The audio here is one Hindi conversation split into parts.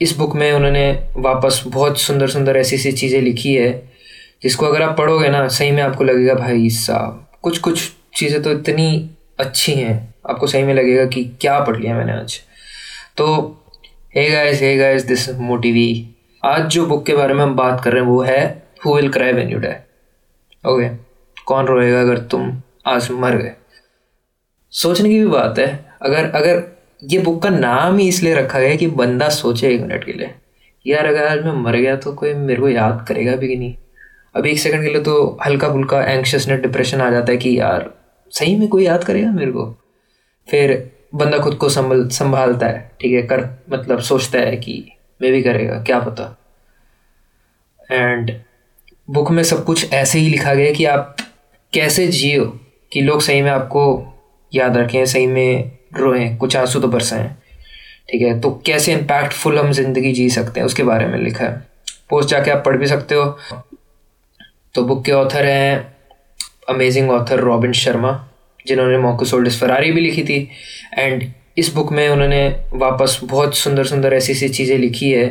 इस बुक में उन्होंने वापस बहुत सुंदर सुंदर ऐसी ऐसी चीज़ें लिखी है, जिसको अगर आप पढ़ोगे ना, सही में आपको लगेगा, भाई साहब कुछ कुछ चीज़ें तो इतनी अच्छी हैं। आपको सही में लगेगा कि क्या पढ़ लिया मैंने आज। तो hey guys hey guys this मोटिवी आज जो बुक के बारे में हम बात कर रहे हैं, वो है who will cry when you die okay कौन रोएगा अगर तुम आज मर गए? सोचने की भी बात है, अगर अगर ये बुक का नाम ही इसलिए रखा गया कि बंदा सोचे एक मिनट के लिए। यार, अगर आज मैं मर गया तो कोई मेरे को याद करेगा भी कि नहीं? अब एक सेकंड के लिए तो हल्का फुल्का एंक्शसनेस डिप्रेशन आ जाता है कि यार, सही में कोई याद करेगा मेरे को? फिर बंदा खुद को संभल, संभालता है, ठीक है, कर मतलब सोचता है कि मैं भी करेगा, क्या पता। एंड बुक में सब कुछ ऐसे ही लिखा गया कि आप कैसे जियो कि लोग सही में आपको याद रखें, सही में रोएँ, कुछ आँसू तो बरसाएँ। ठीक है तो कैसे इम्पैक्टफुल हम ज़िंदगी जी सकते हैं, उसके बारे में लिखा है। पोस्ट जाके आप पढ़ भी सकते हो। तो बुक के ऑथर हैं अमेजिंग ऑथर रॉबिन शर्मा जिन्होंने मोकोसोल्डिस फरारी भी लिखी थी। एंड इस बुक में उन्होंने वापस बहुत सुंदर सुंदर ऐसी ऐसी चीज़ें लिखी है,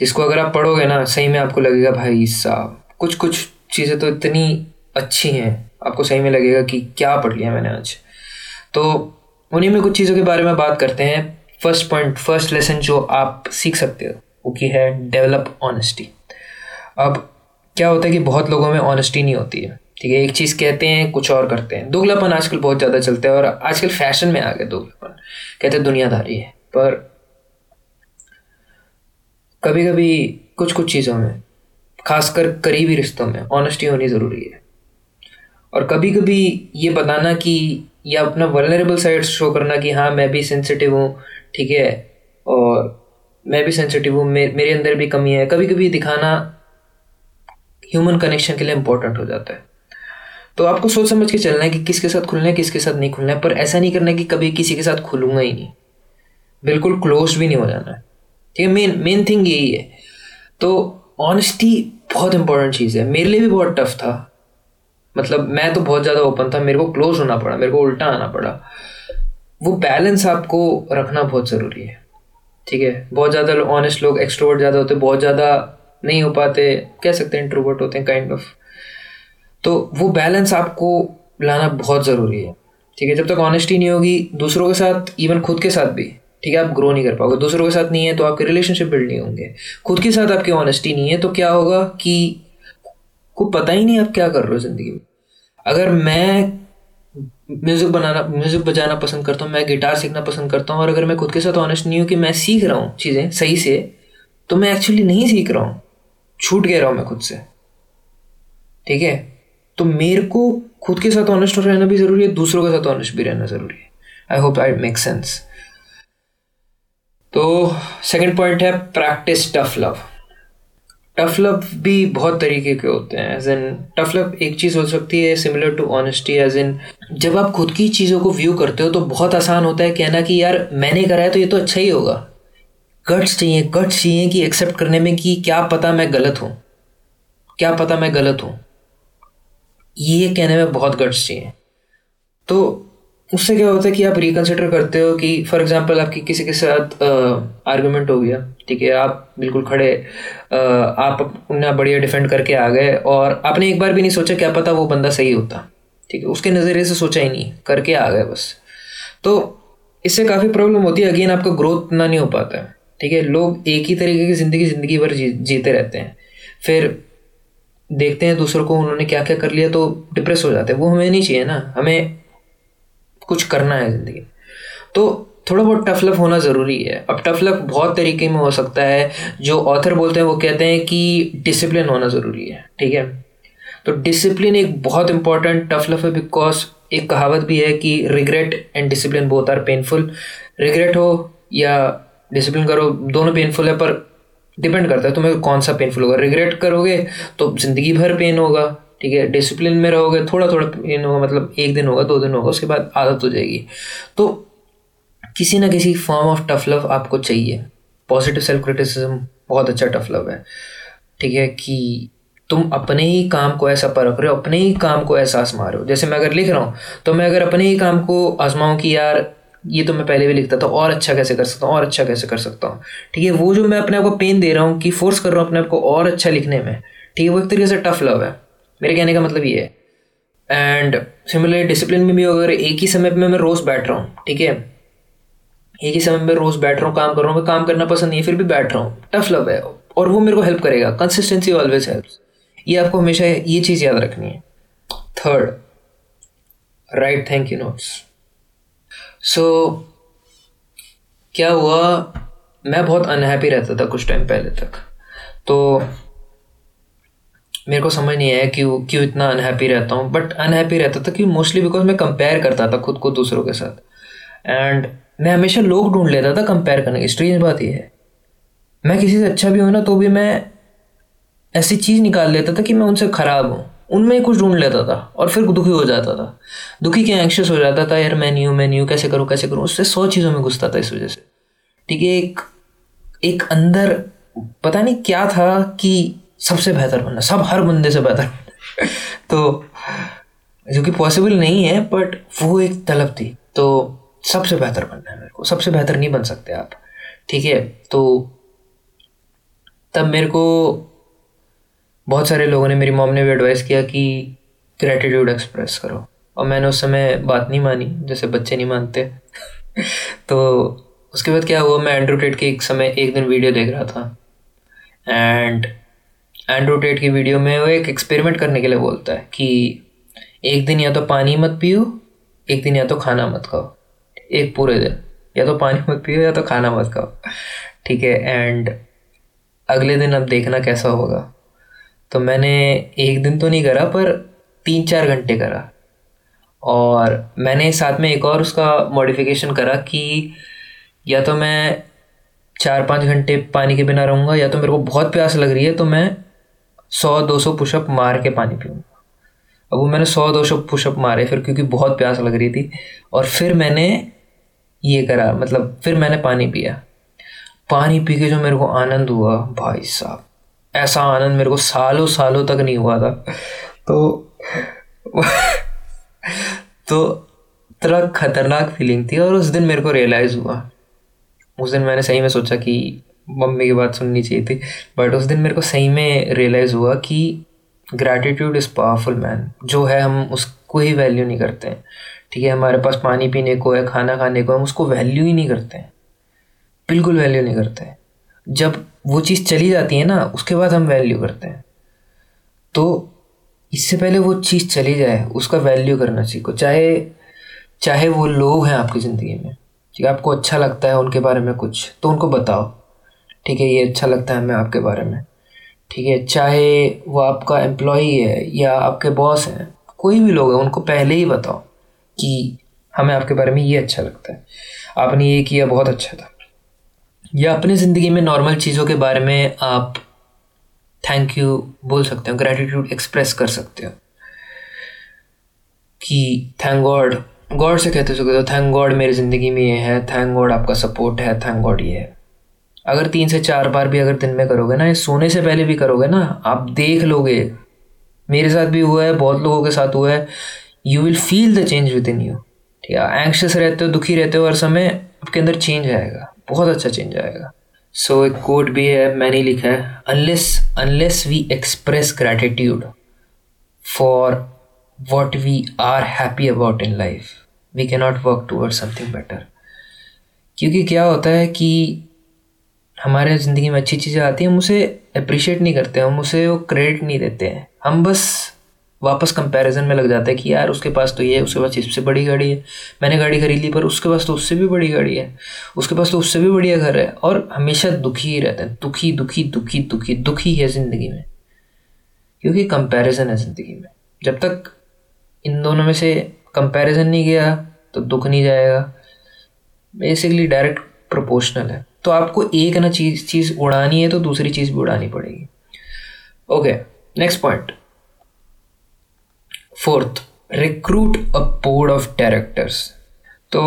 जिसको अगर आप पढ़ोगे ना, सही में आपको लगेगा, भाई साहब कुछ कुछ चीज़ें तो इतनी अच्छी हैं। आपको सही में लगेगा कि क्या पढ़ लिया मैंने आज। तो उन्हीं में कुछ चीज़ों के बारे में बात करते हैं। फ़र्स्ट पॉइंट फ़र्स्ट लेसन जो आप सीख सकते हो, वो की है डेवलप ऑनेस्टी अब क्या होता है कि बहुत लोगों में ऑनेस्टी नहीं होती है, ठीक है? एक चीज़ कहते हैं, कुछ और करते हैं। दोगलापन आजकल बहुत ज़्यादा चलता है और आजकल फ़ैशन में आ गया दोगलापन। कहते हैं, दुनियादारी है। पर कभी कभी कुछ कुछ चीज़ों में, खासकर करीबी रिश्तों में ऑनेस्टी होनी ज़रूरी है। और कभी कभी ये बताना कि या अपना वलनरेबल साइड शो करना कि हाँ मैं भी सेंसिटिव हूँ ठीक है? और मैं भी सेंसिटिव हूँ मे, मेरे अंदर भी कमी है। कभी कभी दिखाना ह्यूमन कनेक्शन के लिए इम्पोर्टेंट हो जाता है। तो आपको सोच समझ के चलना है कि किसके साथ खुलना है किसके साथ नहीं खुलना है पर ऐसा नहीं करना है कि कभी किसी के साथ खुलूँगा ही नहीं। बिल्कुल क्लोज भी नहीं हो जाना है। ठीक है मेन मेन थिंग यही है। तो ऑनेस्टी बहुत इंपॉर्टेंट चीज़ है। मेरे लिए भी बहुत टफ था। मतलब मैं तो बहुत ज़्यादा ओपन था, मेरे को क्लोज होना पड़ा, मेरे को उल्टा आना पड़ा। वो बैलेंस आपको रखना बहुत ज़रूरी है, ठीक है? बहुत ज़्यादा ऑनेस्ट लोग एक्सट्रोवर्ट ज़्यादा होते, बहुत ज़्यादा नहीं हो पाते, कह सकते हैं इंट्रोवर्ट होते हैं काइंड ऑफ़ तो वो बैलेंस आपको लाना बहुत ज़रूरी है, ठीक है? जब तक ऑनेस्टी नहीं होगी, दूसरों के साथ इवन खुद के साथ भी, ठीक है? आप ग्रो नहीं कर पाओगे। दूसरों के साथ नहीं है तो आपके रिलेशनशिप बिल्ड नहीं होंगे। खुद के साथ आपकी ऑनेस्टी नहीं है तो क्या होगा कि को पता ही नहीं आप क्या कर रहे हो ज़िंदगी में। अगर मैं म्यूज़िक बनाना म्यूज़िक बजाना पसंद करता हूँ, मैं गिटार सीखना पसंद करता हूँ, और अगर मैं खुद के साथ ऑनेस्ट नहीं हूँ कि मैं सीख रहा हूँ चीज़ें सही से तो मैं एक्चुअली नहीं सीख रहा हूँ। छूट गया रहा हूँ मैं खुद से। ठीक है? तो मेरे को खुद के साथ ऑनेस्ट रहना भी ज़रूरी है, दूसरों के साथ ऑनेस्ट भी रहना ज़रूरी है। I hope I make sense तो सेकेंड पॉइंट है practice tough love tough love भी बहुत तरीके के होते हैं एज एन टफ लव एक चीज़ हो सकती है similar to honesty as in जब आप खुद की चीज़ों को व्यू करते हो तो बहुत आसान होता है कहना कि यार मैंने करा है तो ये तो अच्छा ही होगा। गट्स चाहिए गट्स चाहिए कि एक्सेप्ट करने में कि क्या पता मैं गलत हूँ। क्या पता मैं गलत हूँ। ये कहने में बहुत गट्स चाहिए। तो उससे क्या होता है कि आप रिकन्सिडर करते हो कि फॉर एग्जांपल आपकी किसी के साथ आर्गुमेंट हो गया ठीक है आप बिल्कुल खड़े आप अपना बढ़िया डिफेंड करके आ गए और आपने एक बार भी नहीं सोचा क्या पता वो बंदा सही होता ठीक है उसके नज़रिए से सोचा ही नहीं करके आ गए बस। तो इससे काफ़ी प्रॉब्लम होती है अगेन आपका ग्रोथ ना नहीं हो पाता है ठीक है लोग एक ही तरीके की ज़िंदगी ज़िंदगी भर जी, जीते रहते हैं फिर देखते हैं दूसरों को उन्होंने क्या क्या कर लिया तो डिप्रेस हो जाते हैं वो हमें नहीं चाहिए ना हमें कुछ करना है ज़िंदगी तो थोड़ा बहुत टफ लव होना ज़रूरी है। अब टफ लव बहुत तरीके में हो सकता है, जो ऑथर बोलते हैं, वो कहते हैं कि डिसिप्लिन होना ज़रूरी है, ठीक है? तो डिसिप्लिन एक बहुत इंपॉर्टेंट टफ लव है बिकॉज़ एक कहावत भी है कि regret and discipline both are painful regret हो या डिसिप्लिन करो, दोनों पेनफुल है, पर डिपेंड करता है तुम्हें कौन सा पेनफुल होगा। रिग्रेट करोगे तो ज़िंदगी भर पेन होगा। ठीक है डिसिप्लिन में रहोगे थोड़ा थोड़ा पेन होगा मतलब एक दिन होगा, दो दिन होगा, उसके बाद आदत हो जाएगी। तो किसी ना किसी फॉर्म ऑफ़ टफ लव आपको चाहिए। पॉजिटिव सेल्फ क्रिटिसिज्म बहुत अच्छा टफ लव है। ठीक है कि तुम अपने ही काम को ऐसा परख रहे हो, अपने ही काम को रहे हो। जैसे मैं अगर लिख रहा हूँ तो मैं अगर अपने ही काम को आजमाऊँ कि यार, ये तो मैं पहले भी लिखता था, और अच्छा कैसे कर सकता हूँ, और अच्छा कैसे कर सकता हूँ। ठीक है, वो जो मैं अपने आप को पेन दे रहा हूँ कि फोर्स कर रहा हूँ अपने आप को और अच्छा लिखने में, ठीक है, वो एक तरीके से टफ लव है। मेरे कहने का मतलब ये है। एंड सिमिलर डिसिप्लिन में भी अगर एक ही समय पर मैं रोज़ बैठ रहा हूँ, ठीक है? एक ही समय में रोज़ बैठ रहा हूँ, काम कर रहा हूँ, मैं काम करना पसंद नहीं है, फिर भी बैठ रहा हूँ। टफ लव है, और वो मेरे को हेल्प करेगा। कंसिस्टेंसी ऑलवेज हेल्प्स ये आपको हमेशा ये चीज़ याद रखनी है। Third write thank you notes so क्या हुआ? मैं बहुत अनहैप्पी रहता था कुछ टाइम पहले तक। तो मेरे को समझ नहीं आया क्यों क्यों इतना अनहैप्पी रहता हूँ। बट अनहैप्पी रहता था कि मोस्टली बिकॉज़ मैं कंपेयर करता था खुद को दूसरों के साथ। एंड मैं हमेशा लोग ढूंढ लेता था कंपेयर करने की स्ट्रेंज बात यह है। मैं किसी से अच्छा भी हूँ ना तो भी मैं ऐसी चीज़ निकाल लेता था कि मैं उनसे ख़राब हूँ। उनमें कुछ ढूंढ लेता था और फिर दुखी हो जाता था। दुखी क्या एंक्शस हो जाता था, यार, मैं न्यू मैं न्यू कैसे करूँ कैसे करूँ? उससे सौ चीज़ों में घुसता था इस वजह से। ठीक है, एक एक अंदर पता नहीं क्या था कि सबसे बेहतर बनना, सब हर बंदे से बेहतर तो जो कि पॉसिबल नहीं है बट वो एक तलब थी। तो सबसे बेहतर बनना है मेरे को, सबसे बेहतर नहीं बन सकते आप, ठीक है? तो तब मेरे को बहुत सारे लोगों ने, मेरी मॉम ने भी एडवाइस किया कि ग्रेटिट्यूड एक्सप्रेस करो। और मैंने उस समय बात नहीं मानी, जैसे बच्चे नहीं मानते। तो उसके बाद क्या हुआ, मैं एंड्रू के एक समय एक दिन वीडियो देख रहा था। एंड एंड्रू टेट की वीडियो में वो एक एक्सपेरिमेंट करने के लिए बोलता है कि एक दिन या तो पानी मत पियो, एक दिन या तो खाना मत खाओ। एक पूरे दिन। या तो पानी मत पियो या तो खाना मत खाओ। ठीक है एंड अगले दिन अब देखना कैसा होगा। तो मैंने एक दिन तो नहीं करा, पर तीन चार घंटे करा। और मैंने साथ में एक और उसका मॉडिफिकेशन करा कि या तो मैं चार पाँच घंटे पानी के बिना रहूँगा, या तो मेरे को बहुत प्यास लग रही है तो मैं सौ दो सौ पुशअप मार के पानी पीऊँगा। अब वो मैंने सौ दो सौ पुशअप मारे फिर क्योंकि बहुत प्यास लग रही थी और फिर मैंने ये करा मतलब फिर मैंने पानी पिया। पानी पी के जो मेरे को आनंद हुआ, भाई साहब, ऐसा आनंद मेरे को सालों सालों तक नहीं हुआ था। तो तो तरह खतरनाक फीलिंग थी और उस दिन मेरे को रियलाइज़ हुआ। उस दिन मैंने सही में सोचा कि मम्मी की बात सुननी चाहिए थी बट उस दिन मेरे को सही में रियलाइज़ हुआ कि ग्रैटिट्यूड इज़ पावरफुल मैन जो है हम उसको ही वैल्यू नहीं करते हैं। ठीक है, हमारे पास पानी पीने को है, खाना खाने को हम उसको वैल्यू ही नहीं करते हैं। बिल्कुल वैल्यू नहीं करते हैं। जब वो चीज़ चली जाती है ना, उसके बाद हम वैल्यू करते हैं। तो इससे पहले वो चीज़ चली जाए, उसका वैल्यू करना सीखो चाहे चाहे वो लोग हैं आपकी ज़िंदगी में, ठीक है, आपको अच्छा लगता है उनके बारे में कुछ तो उनको बताओ। ठीक है, ये अच्छा लगता है हमें आपके बारे में। ठीक है, चाहे वो आपका एम्प्लॉय है या आपके बॉस हैं, कोई भी लोग हैं, उनको पहले ही बताओ कि हमें आपके बारे में ये अच्छा लगता है। आपने ये किया, बहुत अच्छा था। या अपनी ज़िंदगी में नॉर्मल चीज़ों के बारे में आप थैंक यू बोल सकते हो ग्रेटिट्यूड एक्सप्रेस कर सकते हो कि थैंक गॉड गॉड से कहते सकते हो थैंक गॉड मेरी ज़िंदगी में ये है थैंक गॉड आपका सपोर्ट है थैंक गॉड ये है। अगर तीन से चार बार भी अगर दिन में करोगे ना ये सोने से पहले भी करोगे ना आप देख लोगे। मेरे साथ भी हुआ है बहुत लोगों के साथ हुआ है। You will feel the change within you ठीक है एंक्शस रहते हो दुखी रहते हो हर समय आपके अंदर चेंज आएगा। बहुत अच्छा चेंज आएगा। सो so, एक कोट भी है मैंने लिखा है unless unless we express gratitude for what we are happy about in life we can not work toward something better क्योंकि क्या होता है कि हमारे ज़िंदगी में अच्छी चीज़ें आती हैं, हम उसे अप्रिशिएट नहीं करते, हम उसे वो क्रेडिट नहीं देते हैं। हम बस वापस कंपैरिजन में लग जाता है कि यार उसके पास तो ये है, उसके पास इससे बड़ी गाड़ी है, मैंने गाड़ी खरीद ली पर उसके पास तो उससे भी बड़ी गाड़ी है, उसके पास तो उससे भी बढ़िया घर है और हमेशा दुखी ही रहते हैं, दुखी दुखी दुखी दुखी दुखी है ज़िंदगी में। क्योंकि कंपैरिजन है ज़िंदगी में। जब तक इन दोनों में से कंपैरिजन नहीं गया तो दुख नहीं जाएगा। बेसिकली डायरेक्ट प्रोपोर्शनल है। तो आपको एक ना चीज़ चीज़ उड़ानी है तो दूसरी चीज़ भी उड़ानी पड़ेगी। Okay next point fourth recruit a board of directors तो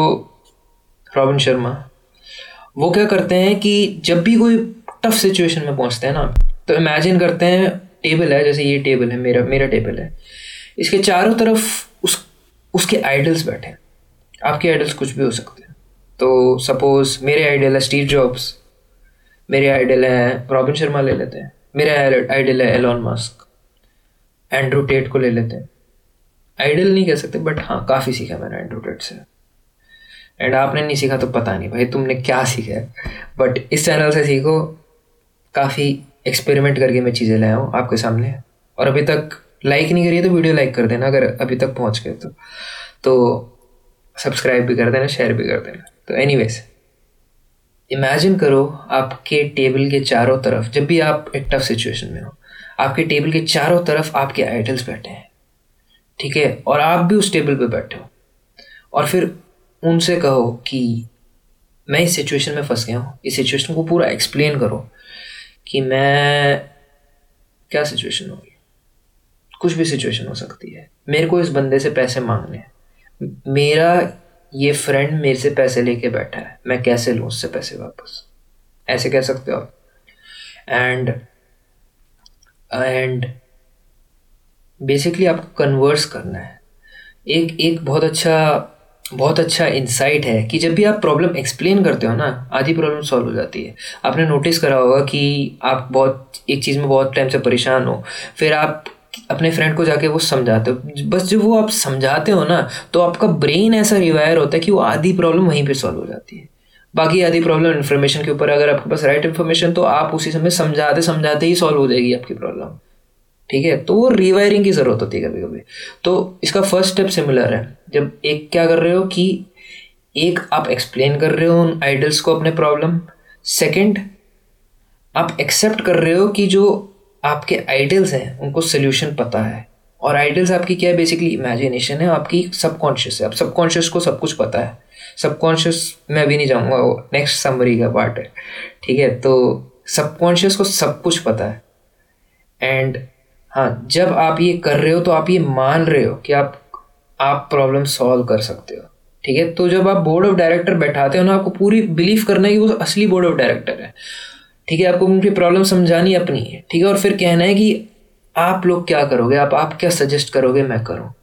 रॉबिन शर्मा वो क्या करते हैं कि जब भी कोई टफ सिचुएशन में पहुँचते हैं ना तो इमेजिन करते हैं टेबल है, जैसे ये टेबल है, मेरा मेरा टेबल है। इसके चारों तरफ़ उस, उसके आइडल्स बैठे हैं। आपके आइडल्स कुछ भी हो सकते हैं। तो सपोज़ मेरे आइडियल है स्टीव जॉब्स मेरे आइडियल है रॉबिन शर्मा ले लेते हैं, मेरे आइडियल है एलॉन मस्क एंड्रू टेट को ले लेते हैं। आइडियल नहीं कह सकते बट हाँ काफ़ी सीखा मैंने एंड्रू टेट से। एंड आपने नहीं सीखा तो पता नहीं भाई, तुमने क्या सीखा है? बट इस चैनल से सीखो, काफ़ी एक्सपेरिमेंट करके मैं चीज़ें लाया हूँ आपके सामने। और अभी तक लाइक नहीं करिए तो वीडियो लाइक कर देना, अगर अभी तक पहुँच गए तो। तो सब्सक्राइब भी कर देना शेयर भी कर देना। तो एनी इमेजिन करो आपके टेबल के चारों तरफ़, जब भी आप एक टफ सिचुएशन में हो, आपके टेबल के चारों तरफ़ आपके आइडल्स बैठे हैं, ठीक है? और आप भी उस टेबल पे बैठे हो। और फिर उनसे कहो कि, मैं इस सिचुएशन में फंस गया हूँ। इस सिचुएशन को पूरा एक्सप्लेन करो कि मैं क्या सिचुएशन होगी कुछ भी सिचुएशन हो सकती है। मेरे को इस बंदे से पैसे मांगने हैं। मेरा ये फ्रेंड मेरे से पैसे लेके बैठा है। मैं कैसे लूँ उससे पैसे वापस? ऐसे कह सकते हो आप। एंड एंड बेसिकली आपको कन्वर्स करना है। एक एक बहुत अच्छा बहुत अच्छा इंसाइट है कि जब भी आप प्रॉब्लम एक्सप्लेन करते हो ना, आधी प्रॉब्लम सॉल्व हो जाती है। आपने नोटिस करा होगा कि आप बहुत, एक चीज़ में बहुत टाइम से परेशान हो। फिर आप अपने फ्रेंड को जाके वो समझाते हो। बस जब वो आप समझाते हो ना तो आपका ब्रेन ऐसा रिवायर होता है कि वो आधी प्रॉब्लम वहीं पे सॉल्व हो जाती है। बाकी आधी प्रॉब्लम इन्फॉर्मेशन के ऊपर अगर आपके पास राइट इन्फॉर्मेशन तो आप उसी समय समझाते समझाते ही सॉल्व हो जाएगी आपकी प्रॉब्लम ठीक है? तो वो रिवायरिंग की ज़रूरत होती है कभी कभी तो इसका फ़र्स्ट स्टेप सिमिलर है। जब एक क्या कर रहे हो कि एक आप एक्सप्लेन कर रहे हो उन आइडल्स को अपने प्रॉब्लम सेकंड आप एक्सेप्ट कर रहे हो कि जो आपके आइडल्स हैं, उनको सोल्यूशन पता है। और आइडल्स आपकी क्या है? बेसिकली इमेजिनेशन है, आपकी सबकॉन्शियस है। अब सबकॉन्शियस को सब कुछ पता है। सबकॉन्शियस मैं अभी नहीं जाऊँगा, वो नेक्स्ट समरी का पार्ट है। ठीक है? तो सबकॉन्शियस को सब कुछ पता है। एंड हाँ जब आप ये कर रहे हो तो आप ये मान रहे हो कि आप आप प्रॉब्लम सॉल्व कर सकते हो। ठीक है? तो जब आप बोर्ड ऑफ़ डायरेक्टर बैठाते हो ना, आपको पूरी बिलीव करना है कि वो असली बोर्ड ऑफ़ डायरेक्टर है। ठीक है, आपको उनकी प्रॉब्लम समझानी अपनी। है ठीक है, और फिर कहना है कि आप लोग क्या करोगे? आप आप क्या सजेस्ट करोगे मैं करूँ?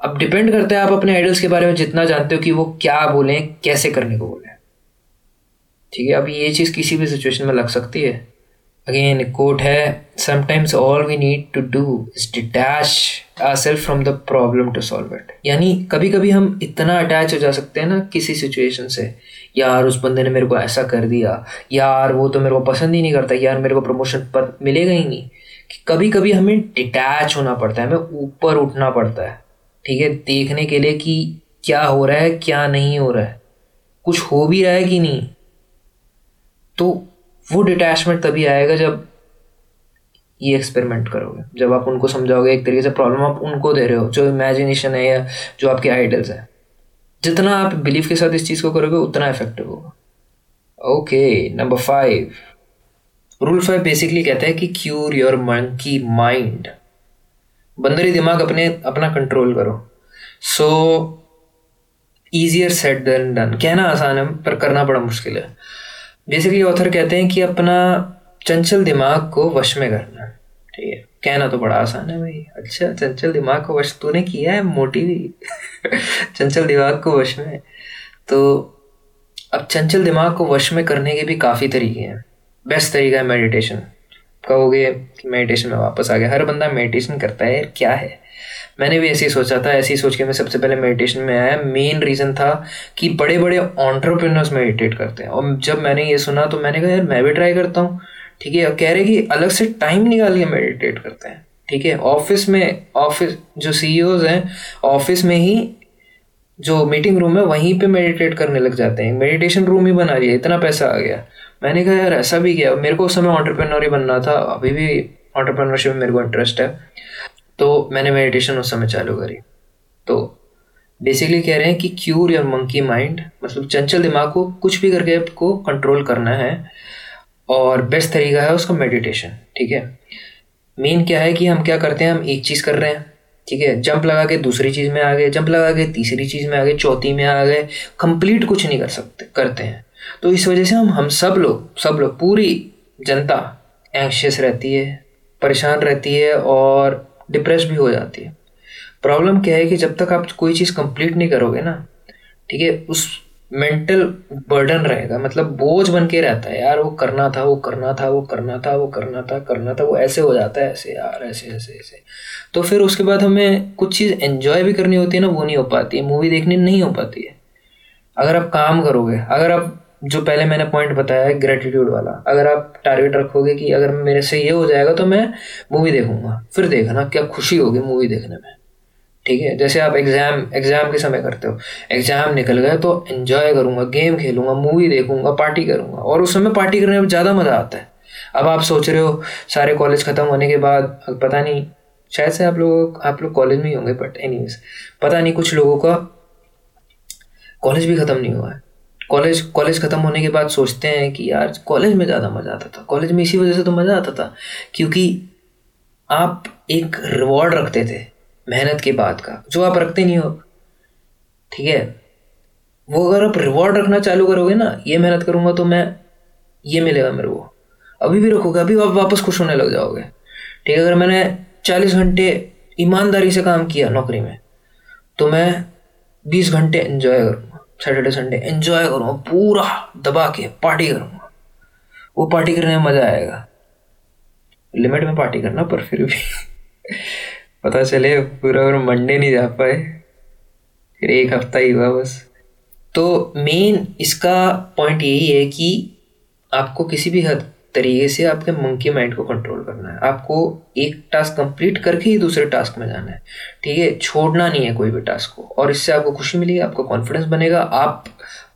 अब डिपेंड करता है आप अपने आइडल्स के बारे में जितना जानते हो कि वो क्या बोलें, कैसे करने को बोलें। ठीक है, अब ये चीज़ किसी भी सिचुएशन में लग सकती है। अगेन कोट है sometimes all we need to do is detach self from the problem to solve it यानी कभी कभी हम इतना अटैच हो जा सकते हैं ना किसी सिचुएशन से। यार, उस बंदे ने मेरे को ऐसा कर दिया। यार, वो तो मेरे को पसंद ही नहीं करता। यार, मेरे को प्रमोशन पर मिलेगा ही नहीं। कि कभी कभी हमें डिटैच होना पड़ता है, हमें ऊपर उठना पड़ता है। ठीक है? देखने के लिए कि क्या हो रहा है, क्या नहीं हो रहा है। कुछ हो भी रहा है कि नहीं? तो वो डिटैचमेंट तभी आएगा जब ये एक्सपेरिमेंट करोगे। जब आप उनको समझाओगे, एक तरीके से प्रॉब्लम आप उनको दे रहे हो, जो इमेजिनेशन है या जो आपके आइडल्स है। जितना आप बिलीव के साथ इस चीज़ को करोगे, उतना इफ़ेक्टिव होगा। Okay number five rule five basically कहता है कि क्यूर योर मंकी माइंड बंदरी दिमाग अपने, अपना कंट्रोल करो। So easier said than done कहना आसान है, पर करना बड़ा मुश्किल है। बेसिकली ऑथर कहते हैं कि अपना चंचल दिमाग को वश में करना। ठीक है? कहना तो बड़ा आसान है भाई। अच्छा चंचल दिमाग को वश तूने किया है? मोटी भी। चंचल दिमाग को वश में। तो अब चंचल दिमाग को वश में करने के भी काफ़ी तरीके हैं। बेस्ट तरीका है मेडिटेशन कहोगे कि मेडिटेशन में वापस आ गया। हर बंदा मेडिटेशन करता है क्या है? मैंने भी ऐसे ही सोचा था, ऐसे ही सोच के मैं सबसे पहले मेडिटेशन में आया। मेन रीज़न था कि बड़े बड़े ऑन्टरप्रिनर्स मेडिटेट करते हैं। और जब मैंने ये सुना तो मैंने कहा, यार, मैं भी ट्राई करता हूँ। ठीक है कह रहे कि अलग से टाइम निकाल के मेडिटेट करते हैं। ठीक है ऑफ़िस में ऑफ़िस जो सी e हैं ऑफ़िस में ही जो मीटिंग रूम है, वहीं पे मेडिटेट करने लग जाते हैं। मेडिटेशन रूम ही बना लिया, इतना पैसा आ गया। मैंने कहा, यार, ऐसा भी किया। मेरे को उस समय ऑन्टरप्रेनर ही बनना था। अभी भी ऑन्टरप्रेनरशिप में मेरे को इंटरेस्ट है। तो मैंने मेडिटेशन उस समय चालू करी। तो बेसिकली कह रहे हैं कि क्यूर योर मंकी माइंड मतलब चंचल दिमाग को कुछ भी करके आपको कंट्रोल करना है और बेस्ट तरीका है उसका मेडिटेशन ठीक है? मेन क्या है कि हम क्या करते हैं? हम एक चीज़ कर रहे हैं, ठीक है? जंप लगा के दूसरी चीज़ में आ गए जंप लगा के तीसरी चीज़ में आ गए चौथी में आ गए कंप्लीट कुछ नहीं कर सकते, करते हैं। तो इस वजह से हम हम सब लोग सब लोग, पूरी जनता एंशियस रहती है, परेशान रहती है और डिप्रेस भी हो जाती है। प्रॉब्लम क्या है कि जब तक आप कोई चीज़ कंप्लीट नहीं करोगे ना, ठीक है, उस मेंटल बर्डन रहेगा। मतलब बोझ बन के रहता है, यार वो करना था, वो करना था, वो करना था, वो करना था करना था, वो ऐसे हो जाता है, ऐसे यार, ऐसे ऐसे ऐसे। तो फिर उसके बाद हमें कुछ चीज़ एंजॉय भी करनी होती है ना, वो नहीं हो पाती है। मूवी देखनी नहीं हो पाती है। अगर आप काम करोगे, अगर आप जो पहले मैंने पॉइंट बताया है ग्रेटिट्यूड वाला। अगर आप टारगेट रखोगे कि अगर मेरे से ये हो जाएगा तो मैं मूवी देखूँगा। फिर देखना क्या खुशी होगी मूवी देखने में। ठीक है? जैसे आप एग्ज़ाम एग्ज़ाम के समय करते हो। एग्ज़ाम निकल गए तो एंजॉय करूँगा गेम खेलूँगा मूवी देखूँगा पार्टी करूँगा। और उस समय पार्टी करने में ज़्यादा मज़ा आता है। अब आप सोच रहे हो, सारे कॉलेज ख़त्म होने के बाद पता नहीं, शायद से आप लोग आप लोग कॉलेज में ही होंगे बट एनी पता नहीं कुछ लोगों का कॉलेज भी ख़त्म नहीं हुआ है। कॉलेज कॉलेज ख़त्म होने के बाद सोचते हैं कि यार, कॉलेज में ज़्यादा मज़ा आता था। कॉलेज में इसी वजह से तो मज़ा आता था, क्योंकि आप एक रिवॉर्ड रखते थे मेहनत के बाद का, जो आप रखते नहीं हो। ठीक है? वो अगर आप रिवॉर्ड रखना चालू करोगे ना, ये मेहनत करूँगा तो मैं, ये मिलेगा मेरे को। अभी भी रखोगे, अभी आप वापस खुश होने लग जाओगे। ठीक है, अगर मैंने चालीस घंटे ईमानदारी से काम किया नौकरी में तो मैं बीस घंटे एंजॉय करूँगा। सैटरडे संडे एंजॉय करूँगा, पूरा दबा के पार्टी करूँगा। वो पार्टी करने में मज़ा आएगा। लिमिट में पार्टी करना, पर फिर भी। पता चले, पूरा और मंडे नहीं जा पाए। फिर एक हफ़्ता ही हुआ बस। तो मेन इसका पॉइंट यही है कि आपको किसी भी हद तरीके से आपके मंकी माइंड को कंट्रोल करना है। आपको एक टास्क कंप्लीट करके ही दूसरे टास्क में जाना है। ठीक है? छोड़ना नहीं है कोई भी टास्क को। और इससे आपको खुशी मिलेगी, आपको कॉन्फिडेंस बनेगा, आप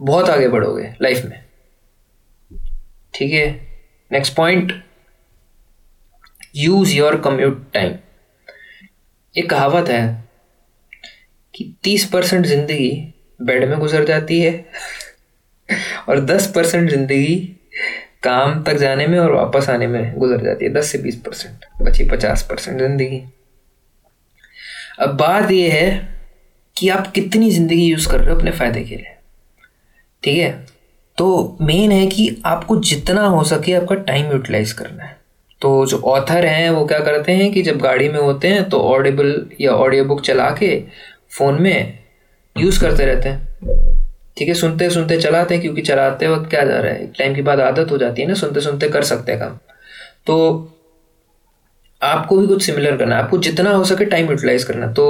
बहुत आगे बढ़ोगे लाइफ में। ठीक है? Next point use your commute time एक कहावत है कि तीस परसेंट ज़िंदगी बेड में गुजर जाती है और दस परसेंट ज़िंदगी काम तक जाने में और वापस आने में गुजर जाती है, दस से बीस परसेंट, बची पचास परसेंट ज़िंदगी। अब बात यह है कि आप कितनी ज़िंदगी यूज़ कर रहे हो अपने फ़ायदे के लिए। ठीक है? तो मेन है कि आपको जितना हो सके आपका टाइम यूटिलाइज करना है। तो जो ऑथर हैं, वो क्या करते हैं कि जब गाड़ी में होते हैं तो ऑडिबल या ऑडियो बुक चला के फ़ोन में यूज़ करते रहते हैं। ठीक है सुनते सुनते चलाते हैं, क्योंकि चलाते वक्त क्या जा रहा है टाइम के बाद आदत हो जाती है ना सुनते सुनते कर सकते हैं काम। तो आपको भी कुछ सिमिलर करना है आपको जितना हो सके टाइम यूटिलाइज करना। तो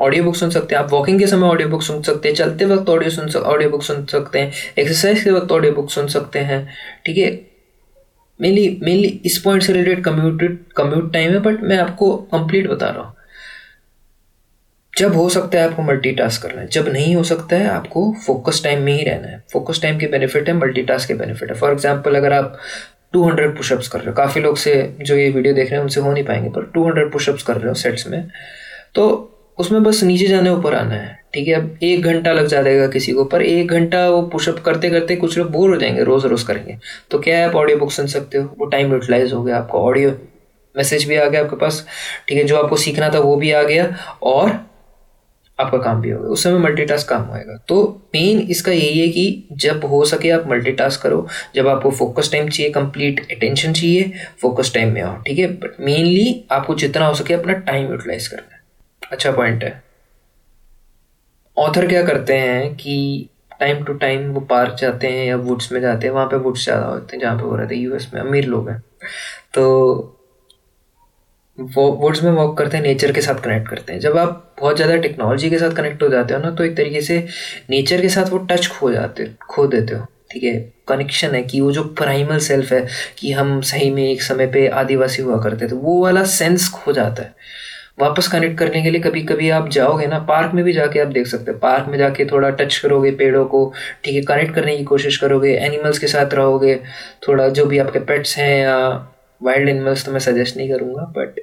ऑडियो बुक सुन सकते हैं, आप वॉकिंग के समय ऑडियो बुक सुन सकते हैं, चलते वक्त ऑडियो सुन ऑडियो बुक सुन सकते हैं एक्सरसाइज के वक्त ऑडियो बुक सुन सकते हैं, ठीक है? मेनली मेनली इस पॉइंट से रिलेटेड कम्यूटेड कम्यूट टाइम है बट मैं आपको कंप्लीट बता रहा हूँ। जब हो सकता है आपको मल्टीटास्क करना है, जब नहीं हो सकता है, आपको फोकस टाइम में ही रहना है। फोकस टाइम के बेनिफिट है मल्टीटास्क के बेनिफिट है। फॉर एग्ज़ाम्पल अगर आप 200 पुशअप्स कर रहे हो, काफ़ी लोग से जो ये वीडियो देख रहे हैं, उनसे हो नहीं पाएँगे, पर 200 पुशअप्स कर रहे हो सेट्स में तो उसमें बस नीचे जाने ऊपर आना है, ठीक है? अब एक घंटा लग जाएगा किसी को, पर एक घंटा वो पुशअप करते करते कुछ लोग बोर हो जाएँगे रोज रोज करेंगे। तो क्या आप ऑडियो बुक सुन सकते हो? वो टाइम यूटिलाइज हो गया आपका। ऑडियो मैसेज भी आ गया आपके पास, ठीक है? जो आपको सीखना था वो भी आ गया, और आपका काम भी होगा, उस समय मल्टीटास्क काम होएगा तो मेन इसका यही है कि जब हो सके आप मल्टीटास्क करो, जब आपको फोकस टाइम चाहिए कंप्लीट अटेंशन चाहिए फोकस टाइम में आओ, ठीक है? बट मेनली आपको जितना हो सके अपना टाइम यूटिलाइज करना है। अच्छा पॉइंट है। ऑथर क्या करते हैं कि टाइम टू टाइम वो पार्क जाते हैं या वुड्स में जाते हैं, वहाँ पे वुड्स ज़्यादा होते हैं, जहाँ पे वो रहते हैं यूएस में, अमीर लोग हैं। तो वो वुड्स में वॉक करते हैं नेचर के साथ कनेक्ट करते हैं। जब आप बहुत ज़्यादा टेक्नोलॉजी के साथ कनेक्ट हो जाते हो ना तो एक तरीके से नेचर के साथ वो टच खो जाते, खो देते हो। ठीक है? कनेक्शन है कि वो जो प्राइमल सेल्फ है, कि हम सही में एक समय पे आदिवासी हुआ करते थे वो वाला सेंस खो जाता है। वापस कनेक्ट करने के लिए कभी कभी आप जाओगे ना पार्क में भी जाके आप देख सकते हैं। पार्क में जाके थोड़ा टच करोगे पेड़ों को, ठीक है? कनेक्ट करने की कोशिश करोगे एनिमल्स के साथ रहोगे, थोड़ा जो भी आपके पेट्स हैं, या वाइल्ड एनिमल्स तो मैं सजेस्ट नहीं करूँगा बट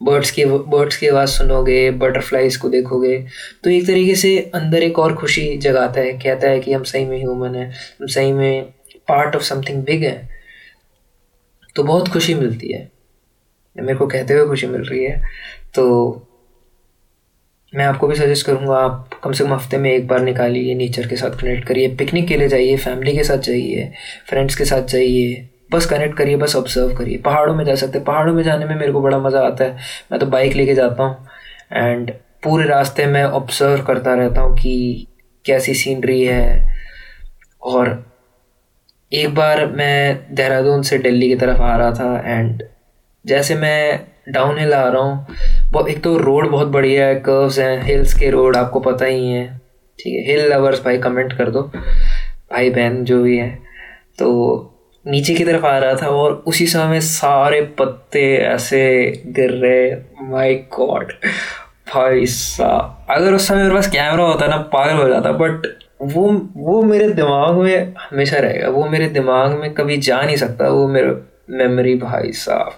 बर्ड्स की बर्ड्स की आवाज़ सुनोगे बटरफ्लाइज को देखोगे तो एक तरीके से अंदर एक और खुशी जगाता है, कहता है कि हम सही में ह्यूमन है, हम सही में पार्ट ऑफ़ समथिंग बिग है तो बहुत खुशी मिलती है। मेरे को कहते हुए खुशी मिल रही है तो मैं आपको भी सजेस्ट करूँगा, आप कम से कम हफ़्ते में एक बार निकालिए नेचर के साथ कनेक्ट करिए पिकनिक के लिए जाइए फैमिली के साथ जाइए फ्रेंड्स के साथ जाइए बस कनेक्ट करिए, बस ऑब्ज़र्व करिए। पहाड़ों में जा सकते हैं। पहाड़ों में जाने में मेरे को बड़ा मज़ा आता है। मैं तो बाइक लेके जाता हूँ। एंड पूरे रास्ते में ऑब्ज़र्व करता रहता हूँ कि कैसी सीनरी है। और एक बार मैं देहरादून से दिल्ली की तरफ़ आ रहा था एंड जैसे मैं डाउन हिल आ रहा हूँ एक तो रोड बहुत बढ़िया है कर्व्स हैं हिल्स के रोड आपको पता ही है। ठीक है हिल लवर्स भाई कमेंट कर दो। भाई बहन जो भी है। तो नीचे की तरफ़ आ रहा था और उसी समय सारे पत्ते ऐसे गिर रहे। माय गॉड भाई साहब, अगर उस समय मेरे पास कैमरा होता ना, पागल हो जाता बट वो वो मेरे दिमाग में हमेशा रहेगा। वो मेरे दिमाग में कभी जा नहीं सकता, वो मेरा मेमोरी भाई साहब।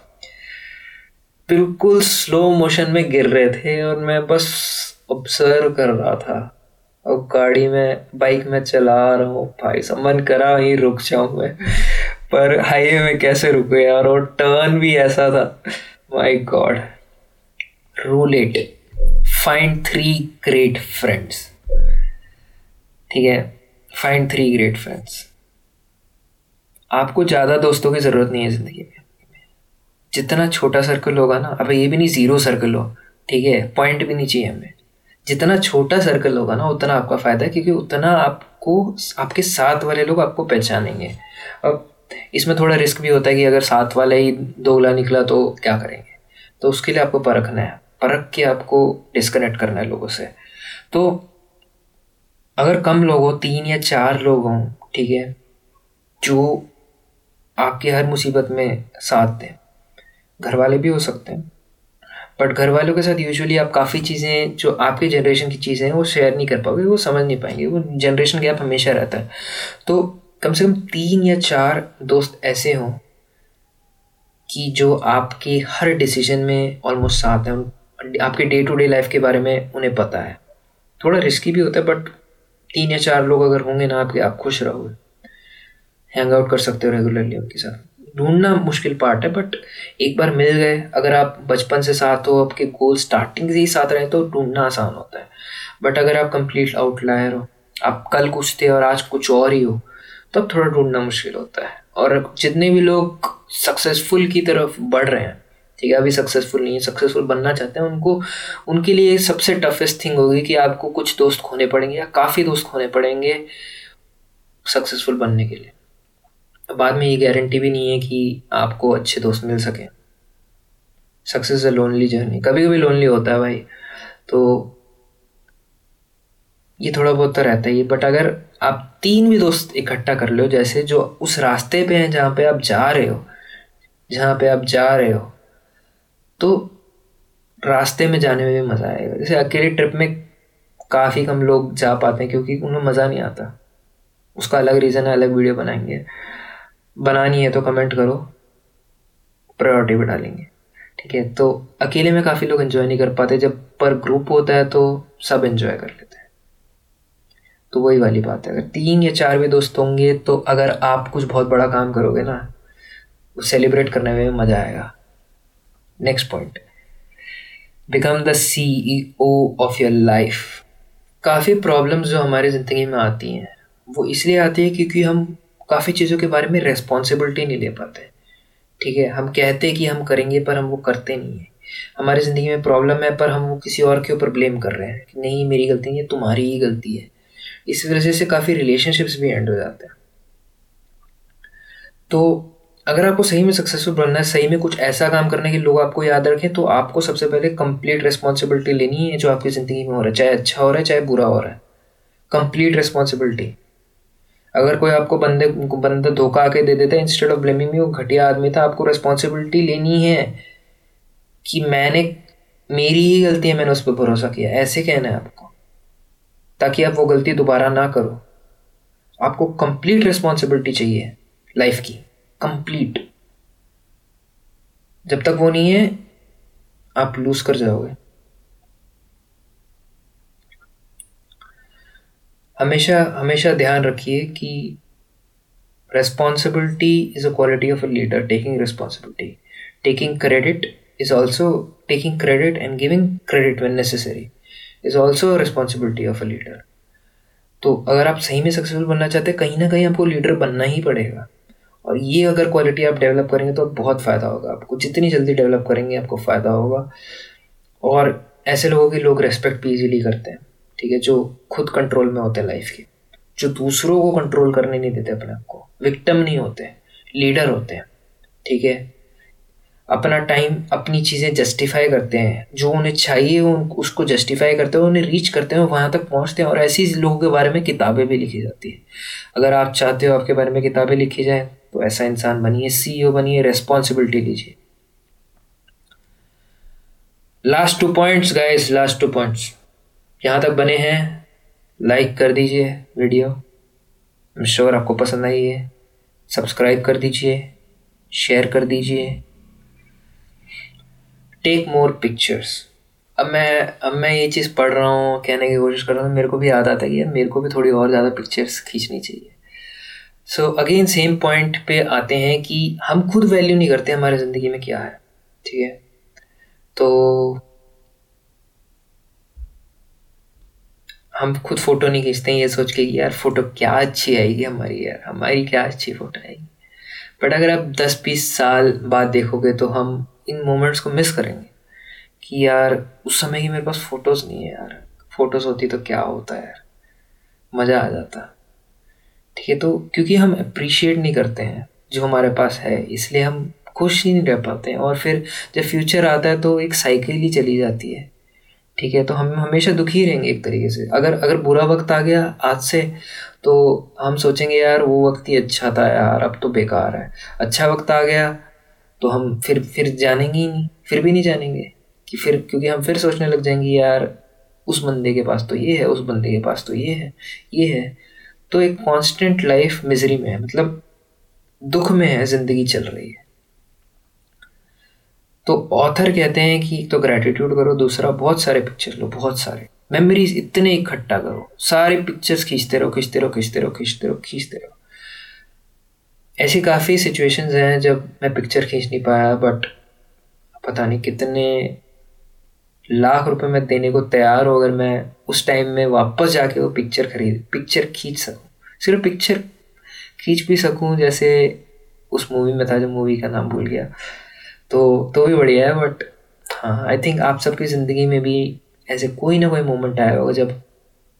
बिल्कुल स्लो मोशन में गिर रहे थे और मैं बस ऑब्ज़र्व कर रहा था। और गाड़ी में बाइक में चला रहा हूँ, भाई साहब, मन करा ही रुक जाऊँ मैं। पर हाईवे में कैसे रुक गया और टर्न भी ऐसा था। My god rule it find three great friends ठीक है? फाइंड थ्री ग्रेट फ्रेंड्स आपको ज़्यादा दोस्तों की ज़रूरत नहीं है ज़िंदगी में। जितना छोटा सर्कल होगा ना, अब ये भी नहीं ज़ीरो सर्कल हो। ठीक है? पॉइंट भी नहीं चाहिए हमें। जितना छोटा सर्कल होगा ना, उतना आपका फ़ायदा है, क्योंकि उतना आपको, आपके साथ वाले लोग आपको पहचानेंगे। अब इसमें थोड़ा रिस्क भी होता है कि अगर साथ वाला ही दोगला निकला तो क्या करेंगे? तो उसके लिए आपको परखना है। परख के आपको डिस्कनेक्ट करना है लोगों से। तो अगर कम लोग हो, तीन या चार लोग हों, ठीक है, जो आपकी हर मुसीबत में साथ दें। घर वाले भी हो सकते हैं बट घर वालों के साथ यूजुअली आप काफ़ी चीज़ें, जो आपके जनरेशन की चीज़ें हैं, वो शेयर नहीं कर पाओगे, वो समझ नहीं पाएँगे। वो जनरेशन गैप हमेशा रहता है। तो कम से कम तीन या चार दोस्त ऐसे हों कि जो आपके हर डिसीज़न में ऑलमोस्ट साथ हैं आपके डे टू डे लाइफ के बारे में उन्हें पता है। थोड़ा रिस्की भी होता है बट तीन या चार लोग अगर होंगे ना, आपके, आप खुश रहोगे। हैंग आउट कर सकते हो रेगुलरली उनके साथ। ढूंढना मुश्किल पार्ट है बट एक बार मिल गए। अगर आप बचपन से साथ हो, आपके गोल स्टार्टिंग से ही साथ रहे तो ढूंढना आसान होता है। बट अगर आप कंप्लीट आउटलायर हो, आप कल कुछ थे और आज कुछ और ही हो तब थोड़ा ढूंढना मुश्किल होता है। और जितने भी लोग सक्सेसफुल की तरफ़ बढ़ रहे हैं, ठीक है, अभी सक्सेसफुल नहीं है सक्सेसफुल बनना चाहते हैं, उनको, उनके लिए सबसे टफेस्ट थिंग होगी कि आपको कुछ दोस्त खोने पड़ेंगे या काफ़ी दोस्त खोने पड़ेंगे सक्सेसफुल बनने के लिए। बाद में ये गारंटी भी नहीं है कि आपको अच्छे दोस्त मिल सकें। सक्सेस अ लोनली जर्नी कभी कभी लोनली होता है भाई। तो ये थोड़ा बहुत तो रहता ही बट अगर आप तीन भी दोस्त इकट्ठा कर लो, जैसे जो उस रास्ते पे हैं जहाँ पे आप जा रहे हो, जहाँ पे आप जा रहे हो तो रास्ते में जाने में भी मज़ा आएगा। जैसे अकेले ट्रिप में काफ़ी कम लोग जा पाते हैं क्योंकि उन्हें मज़ा नहीं आता। उसका अलग रीज़न है, अलग वीडियो बनाएँगे। बनानी है तो कमेंट करो प्रायोरिटी भी डालेंगे ठीक है? तो अकेले में काफ़ी लोग इन्जॉय नहीं कर पाते। जब पर ग्रुप होता है तो सब इन्जॉय कर लेते हैं। तो वही वाली बात है। अगर तीन या चार भी दोस्त होंगे तो अगर आप कुछ बहुत बड़ा काम करोगे ना सेलिब्रेट करने में मज़ा आएगा। Next point become the C E O of your life काफ़ी प्रॉब्लम्स जो हमारी ज़िंदगी में आती हैं, वो इसलिए आती है क्योंकि हम काफ़ी चीज़ों के बारे में रेस्पॉन्सिबिलिटी नहीं ले पाते। ठीक है? हम कहते हैं कि हम करेंगे, पर हम वो करते नहीं हैं। हमारी ज़िंदगी में प्रॉब्लम है, पर हम वो किसी और के ऊपर ब्लेम कर रहे हैं कि नहीं, मेरी गलती नहीं है, तुम्हारी ही गलती है। इस वजह से काफ़ी रिलेशनशिप्स भी एंड हो जाते हैं। तो अगर आपको सही में सक्सेसफुल बनना है, सही में कुछ ऐसा काम करने के लोग आपको याद रखें तो आपको सबसे पहले कंप्लीट रिस्पॉन्सिबिलिटी लेनी है, जो आपकी ज़िंदगी में हो रहा है, चाहे अच्छा हो रहा है, चाहे बुरा हो रहा है। कंप्लीट रिस्पॉन्सिबिलिटी अगर कोई आपको बंदे, बंदा धोखा आके दे देता है इंस्टेड ऑफ़ ब्लेमिंग वो घटिया आदमी था, आपको रिस्पॉन्सिबिलिटी लेनी है कि मैंने, मेरी ही गलती है, मैंने उस पर भरोसा किया। ऐसे कहना है आपको। ताकि आप वो गलती दोबारा ना करो। आपको कंप्लीट रिस्पॉन्सिबिलिटी चाहिए लाइफ की। कंप्लीट जब तक वो नहीं है, आप लूज कर जाओगे। हमेशा हमेशा ध्यान रखिए कि responsibility is a quality of a leader taking responsibility taking credit is also taking credit and giving credit when necessary is also responsibility of a leader तो अगर आप सही में सक्सेसफुल बनना चाहते हैं, कहीं ना कहीं आपको लीडर बनना ही पड़ेगा। और ये अगर क्वालिटी आप डेवलप करेंगे तो बहुत फ़ायदा होगा आपको। जितनी जल्दी डेवलप करेंगे, आपको फ़ायदा होगा। और ऐसे लोगों की लोग रेस्पेक्ट भी इजीली करते हैं, ठीक है, जो खुद कंट्रोल में होते हैं लाइफ के। जो दूसरों को कंट्रोल करने नहीं देते अपने आप को। विक्टम नहीं होते लीडर होते हैं, ठीक है। अपना टाइम अपनी चीज़ें जस्टिफाई करते हैं। जो उन्हें चाहिए उन उसको जस्टिफाई करते हैं, उन्हें रीच करते हैं वहाँ तक पहुँचते हैं और ऐसी लोगों के बारे में किताबें भी लिखी जाती है। अगर आप चाहते हो आपके बारे में किताबें लिखी जाए तो ऐसा इंसान बनिए सी बनिए रेस्पॉन्सिबिलिटी लीजिए। Last two points guys last two points यहाँ तक बने हैं लाइक कर दीजिए वीडियो श्योर आपको पसंद आई है। सब्सक्राइब कर दीजिए शेयर कर दीजिए। टेक मोर पिक्चर्स अब मैं अब मैं ये चीज़ पढ़ रहा हूँ, कहने की कोशिश कर रहा हूँ, मेरे को भी याद आता है कि मेरे को भी थोड़ी और ज़्यादा पिक्चर्स खींचनी चाहिए। सो अगेन सेम पॉइंट पे आते हैं कि हम खुद वैल्यू नहीं करते हमारे ज़िंदगी में क्या है, ठीक है? तो हम खुद फ़ोटो नहीं खींचते हैं, ये सोच के कि यार फ़ोटो क्या अच्छी आएगी हमारी, यार हमारी क्या अच्छी फ़ोटो आएगी। बट अगर आप दस बीस साल बाद देखोगे तो हम इन मोमेंट्स को मिस करेंगे कि यार, उस समय की मेरे पास फ़ोटोज़ नहीं है यार। फ़ोटोज़ होती तो क्या होता है यार? मज़ा आ जाता। ठीक है तो क्योंकि हम अप्रिशिएट नहीं करते हैं जो हमारे पास है, इसलिए हम खुश ही नहीं रह पाते हैं। और फिर जब फ्यूचर आता है तो एक साइकिल ही चली जाती है। ठीक है तो हम हमेशा दुखी रहेंगे एक तरीके से। अगर अगर बुरा वक्त आ गया आज से तो हम सोचेंगे, यार, वो वक्त ही अच्छा था यार, अब तो बेकार है। अच्छा वक्त आ गया तो हम फिर फिर जानेंगे ही नहीं, फिर भी नहीं जानेंगे कि फिर, क्योंकि हम फिर सोचने लग जाएँगे, यार, उस बंदे के पास तो ये है, उस बंदे के पास तो ये है ये है। तो एक कांस्टेंट लाइफ मिजरी में है मतलब दुख में है, ज़िंदगी चल रही है। तो ऑथर कहते हैं कि एक तो ग्रेटिट्यूड करो, दूसरा बहुत सारे पिक्चर लो, बहुत सारे। मेमोरीज इतने इकट्ठा करो, सारे पिक्चर्स खींचते रहो खींचते रहो खींचते रहो खींचते रहो खींचते रहो। ऐसी काफ़ी सिचुएशंस हैं जब मैं पिक्चर खींच नहीं पाया बट पता नहीं कितने लाख रुपए मैं देने को तैयार हो अगर मैं उस टाइम में वापस जाके वो पिक्चर खरीद पिक्चर खींच सकूँ। सिर्फ़ पिक्चर खींच भी सकूँ, जैसे उस मूवी में था जो मूवी का नाम भूल गया। तो तो भी बढ़िया है बट हाँ आई थिंक आप सबकी ज़िंदगी में भी ऐसे कोई ना कोई मोमेंट आया होगा जब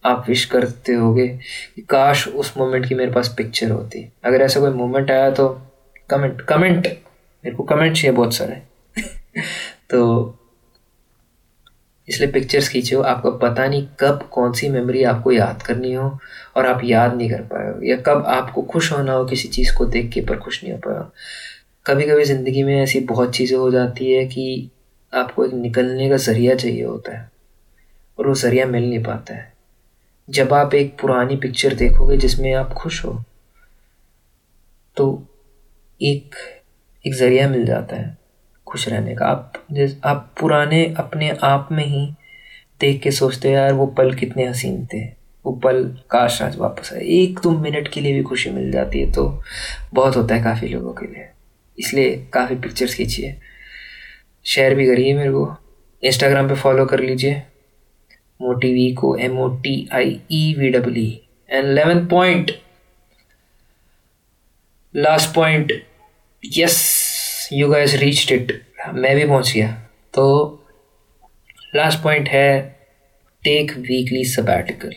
आप विश करते होगे कि काश उस मोमेंट की मेरे पास पिक्चर होती। अगर ऐसा कोई मोमेंट आया तो कमेंट कमेंट मेरे को कमेंट चाहिए बहुत सारे। तो इसलिए पिक्चर्स खींचो आपको पता नहीं कब कौन सी मेमोरी आपको याद करनी हो और आप याद नहीं कर पाए हो। या कब आपको खुश होना हो किसी चीज़ को देख के पर खुश नहीं हो पाए कभी कभी ज़िंदगी में ऐसी बहुत चीज़ें हो जाती है कि आपको एक निकलने का ज़रिया चाहिए होता है और वो ज़रिया मिल नहीं पाता है। जब आप एक पुरानी पिक्चर देखोगे जिसमें आप खुश हो तो एक एक ज़रिया मिल जाता है खुश रहने का। आप जिस, आप पुराने अपने आप में ही देख के सोचते हो, यार वो पल कितने हसीन थे। वो पल काश आज वापस आए। एक दो मिनट के लिए भी खुशी मिल जाती है तो बहुत होता है काफ़ी लोगों के लिए। इसलिए काफ़ी पिक्चर्स खींचिए। शेयर भी करिए मेरे को। इंस्टाग्राम पे फॉलो कर लीजिए। मोटी को M O T I E V W and eleven point last point yes you guess reached it मैं भी पहुँच गया। तो लास्ट पॉइंट है टेक वीकली सबैटिकल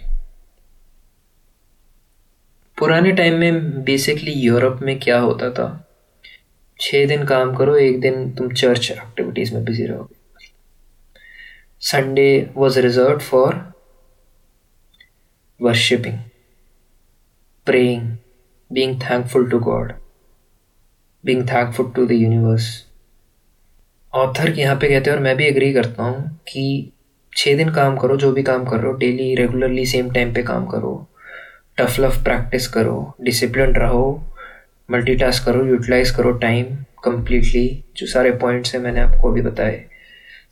पुराने टाइम में बेसिकली यूरोप में क्या होता था? छः दिन काम करो, एक दिन तुम चर्च एक्टिविटीज़ में बिज़ी रहोगे। Sunday was reserved for worshipping praying being thankful to God being thankful to the universe author यहाँ पे कहते हैं, और मैं भी एग्री करता हूँ कि छः दिन काम करो, जो भी काम कर रहे हो डेली रेगुलरली सेम टाइम पे काम करो टफ लफ प्रैक्टिस करो डिसिप्लिन रहो मल्टीटास्क करो यूटिलाइज करो टाइम कम्प्लीटली जो सारे पॉइंट्स हैं मैंने आपको अभी बताए।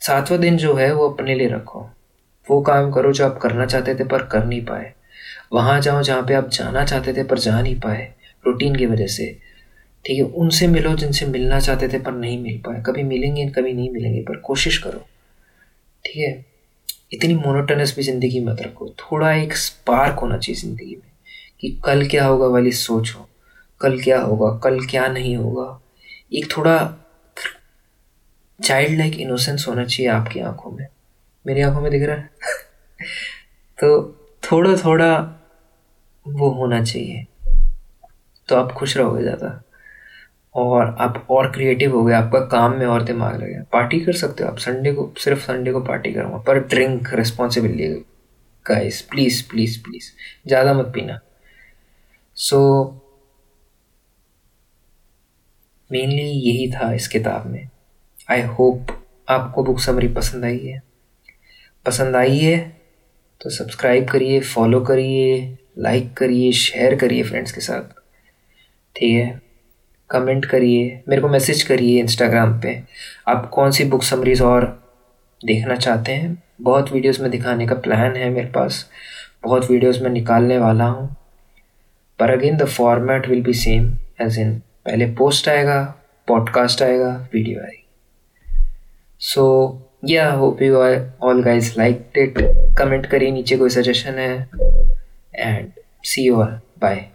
सातवां दिन जो है, वो अपने लिए रखो। वो काम करो जो आप करना चाहते थे पर कर नहीं पाए। वहाँ जाओ जहाँ पे आप जाना चाहते थे पर जा नहीं पाए रूटीन की वजह से। ठीक है, उनसे मिलो जिनसे मिलना चाहते थे पर नहीं मिल पाए। कभी मिलेंगे, कभी नहीं मिलेंगे, पर कोशिश करो। ठीक है, इतनी मोनोटनस भी ज़िंदगी मत रखो। थोड़ा एक स्पार्क होना चाहिए ज़िंदगी में कि कल क्या होगा वाली सोच। कल क्या होगा, कल क्या नहीं होगा। एक थोड़ा चाइल्ड लाइक इनोसेंस होना चाहिए आपकी आँखों में। मेरी आँखों में दिख रहा है? तो थोड़ा थोड़ा वो होना चाहिए। तो आप खुश रहोगे ज़्यादा। और आप और क्रिएटिव हो गए, आपका काम में और दिमाग लगे पार्टी कर सकते हो आप। संडे को, सिर्फ़ संडे को पार्टी करूँगा। पर drink responsibility guys please please please ज़्यादा मत पीना। सो मेनली यही था इस किताब में। आई होप आपको बुक समरी पसंद आई है। पसंद आई है तो सब्सक्राइब करिए फॉलो करिए लाइक करिए शेयर करिए फ्रेंड्स के साथ। ठीक है? कमेंट करिए, मेरे को मैसेज करिए इंस्टाग्राम पे। आप कौन सी बुक समरीज और देखना चाहते हैं? बहुत वीडियोस में दिखाने का प्लान है मेरे पास। बहुत वीडियोस में निकालने वाला हूँ। पर again the format will be same as in पहले पोस्ट आएगा पॉडकास्ट आएगा वीडियो आएगी। So I hope you all guys like it comment करिए, नीचे कोई सजेशन है? And see you all bye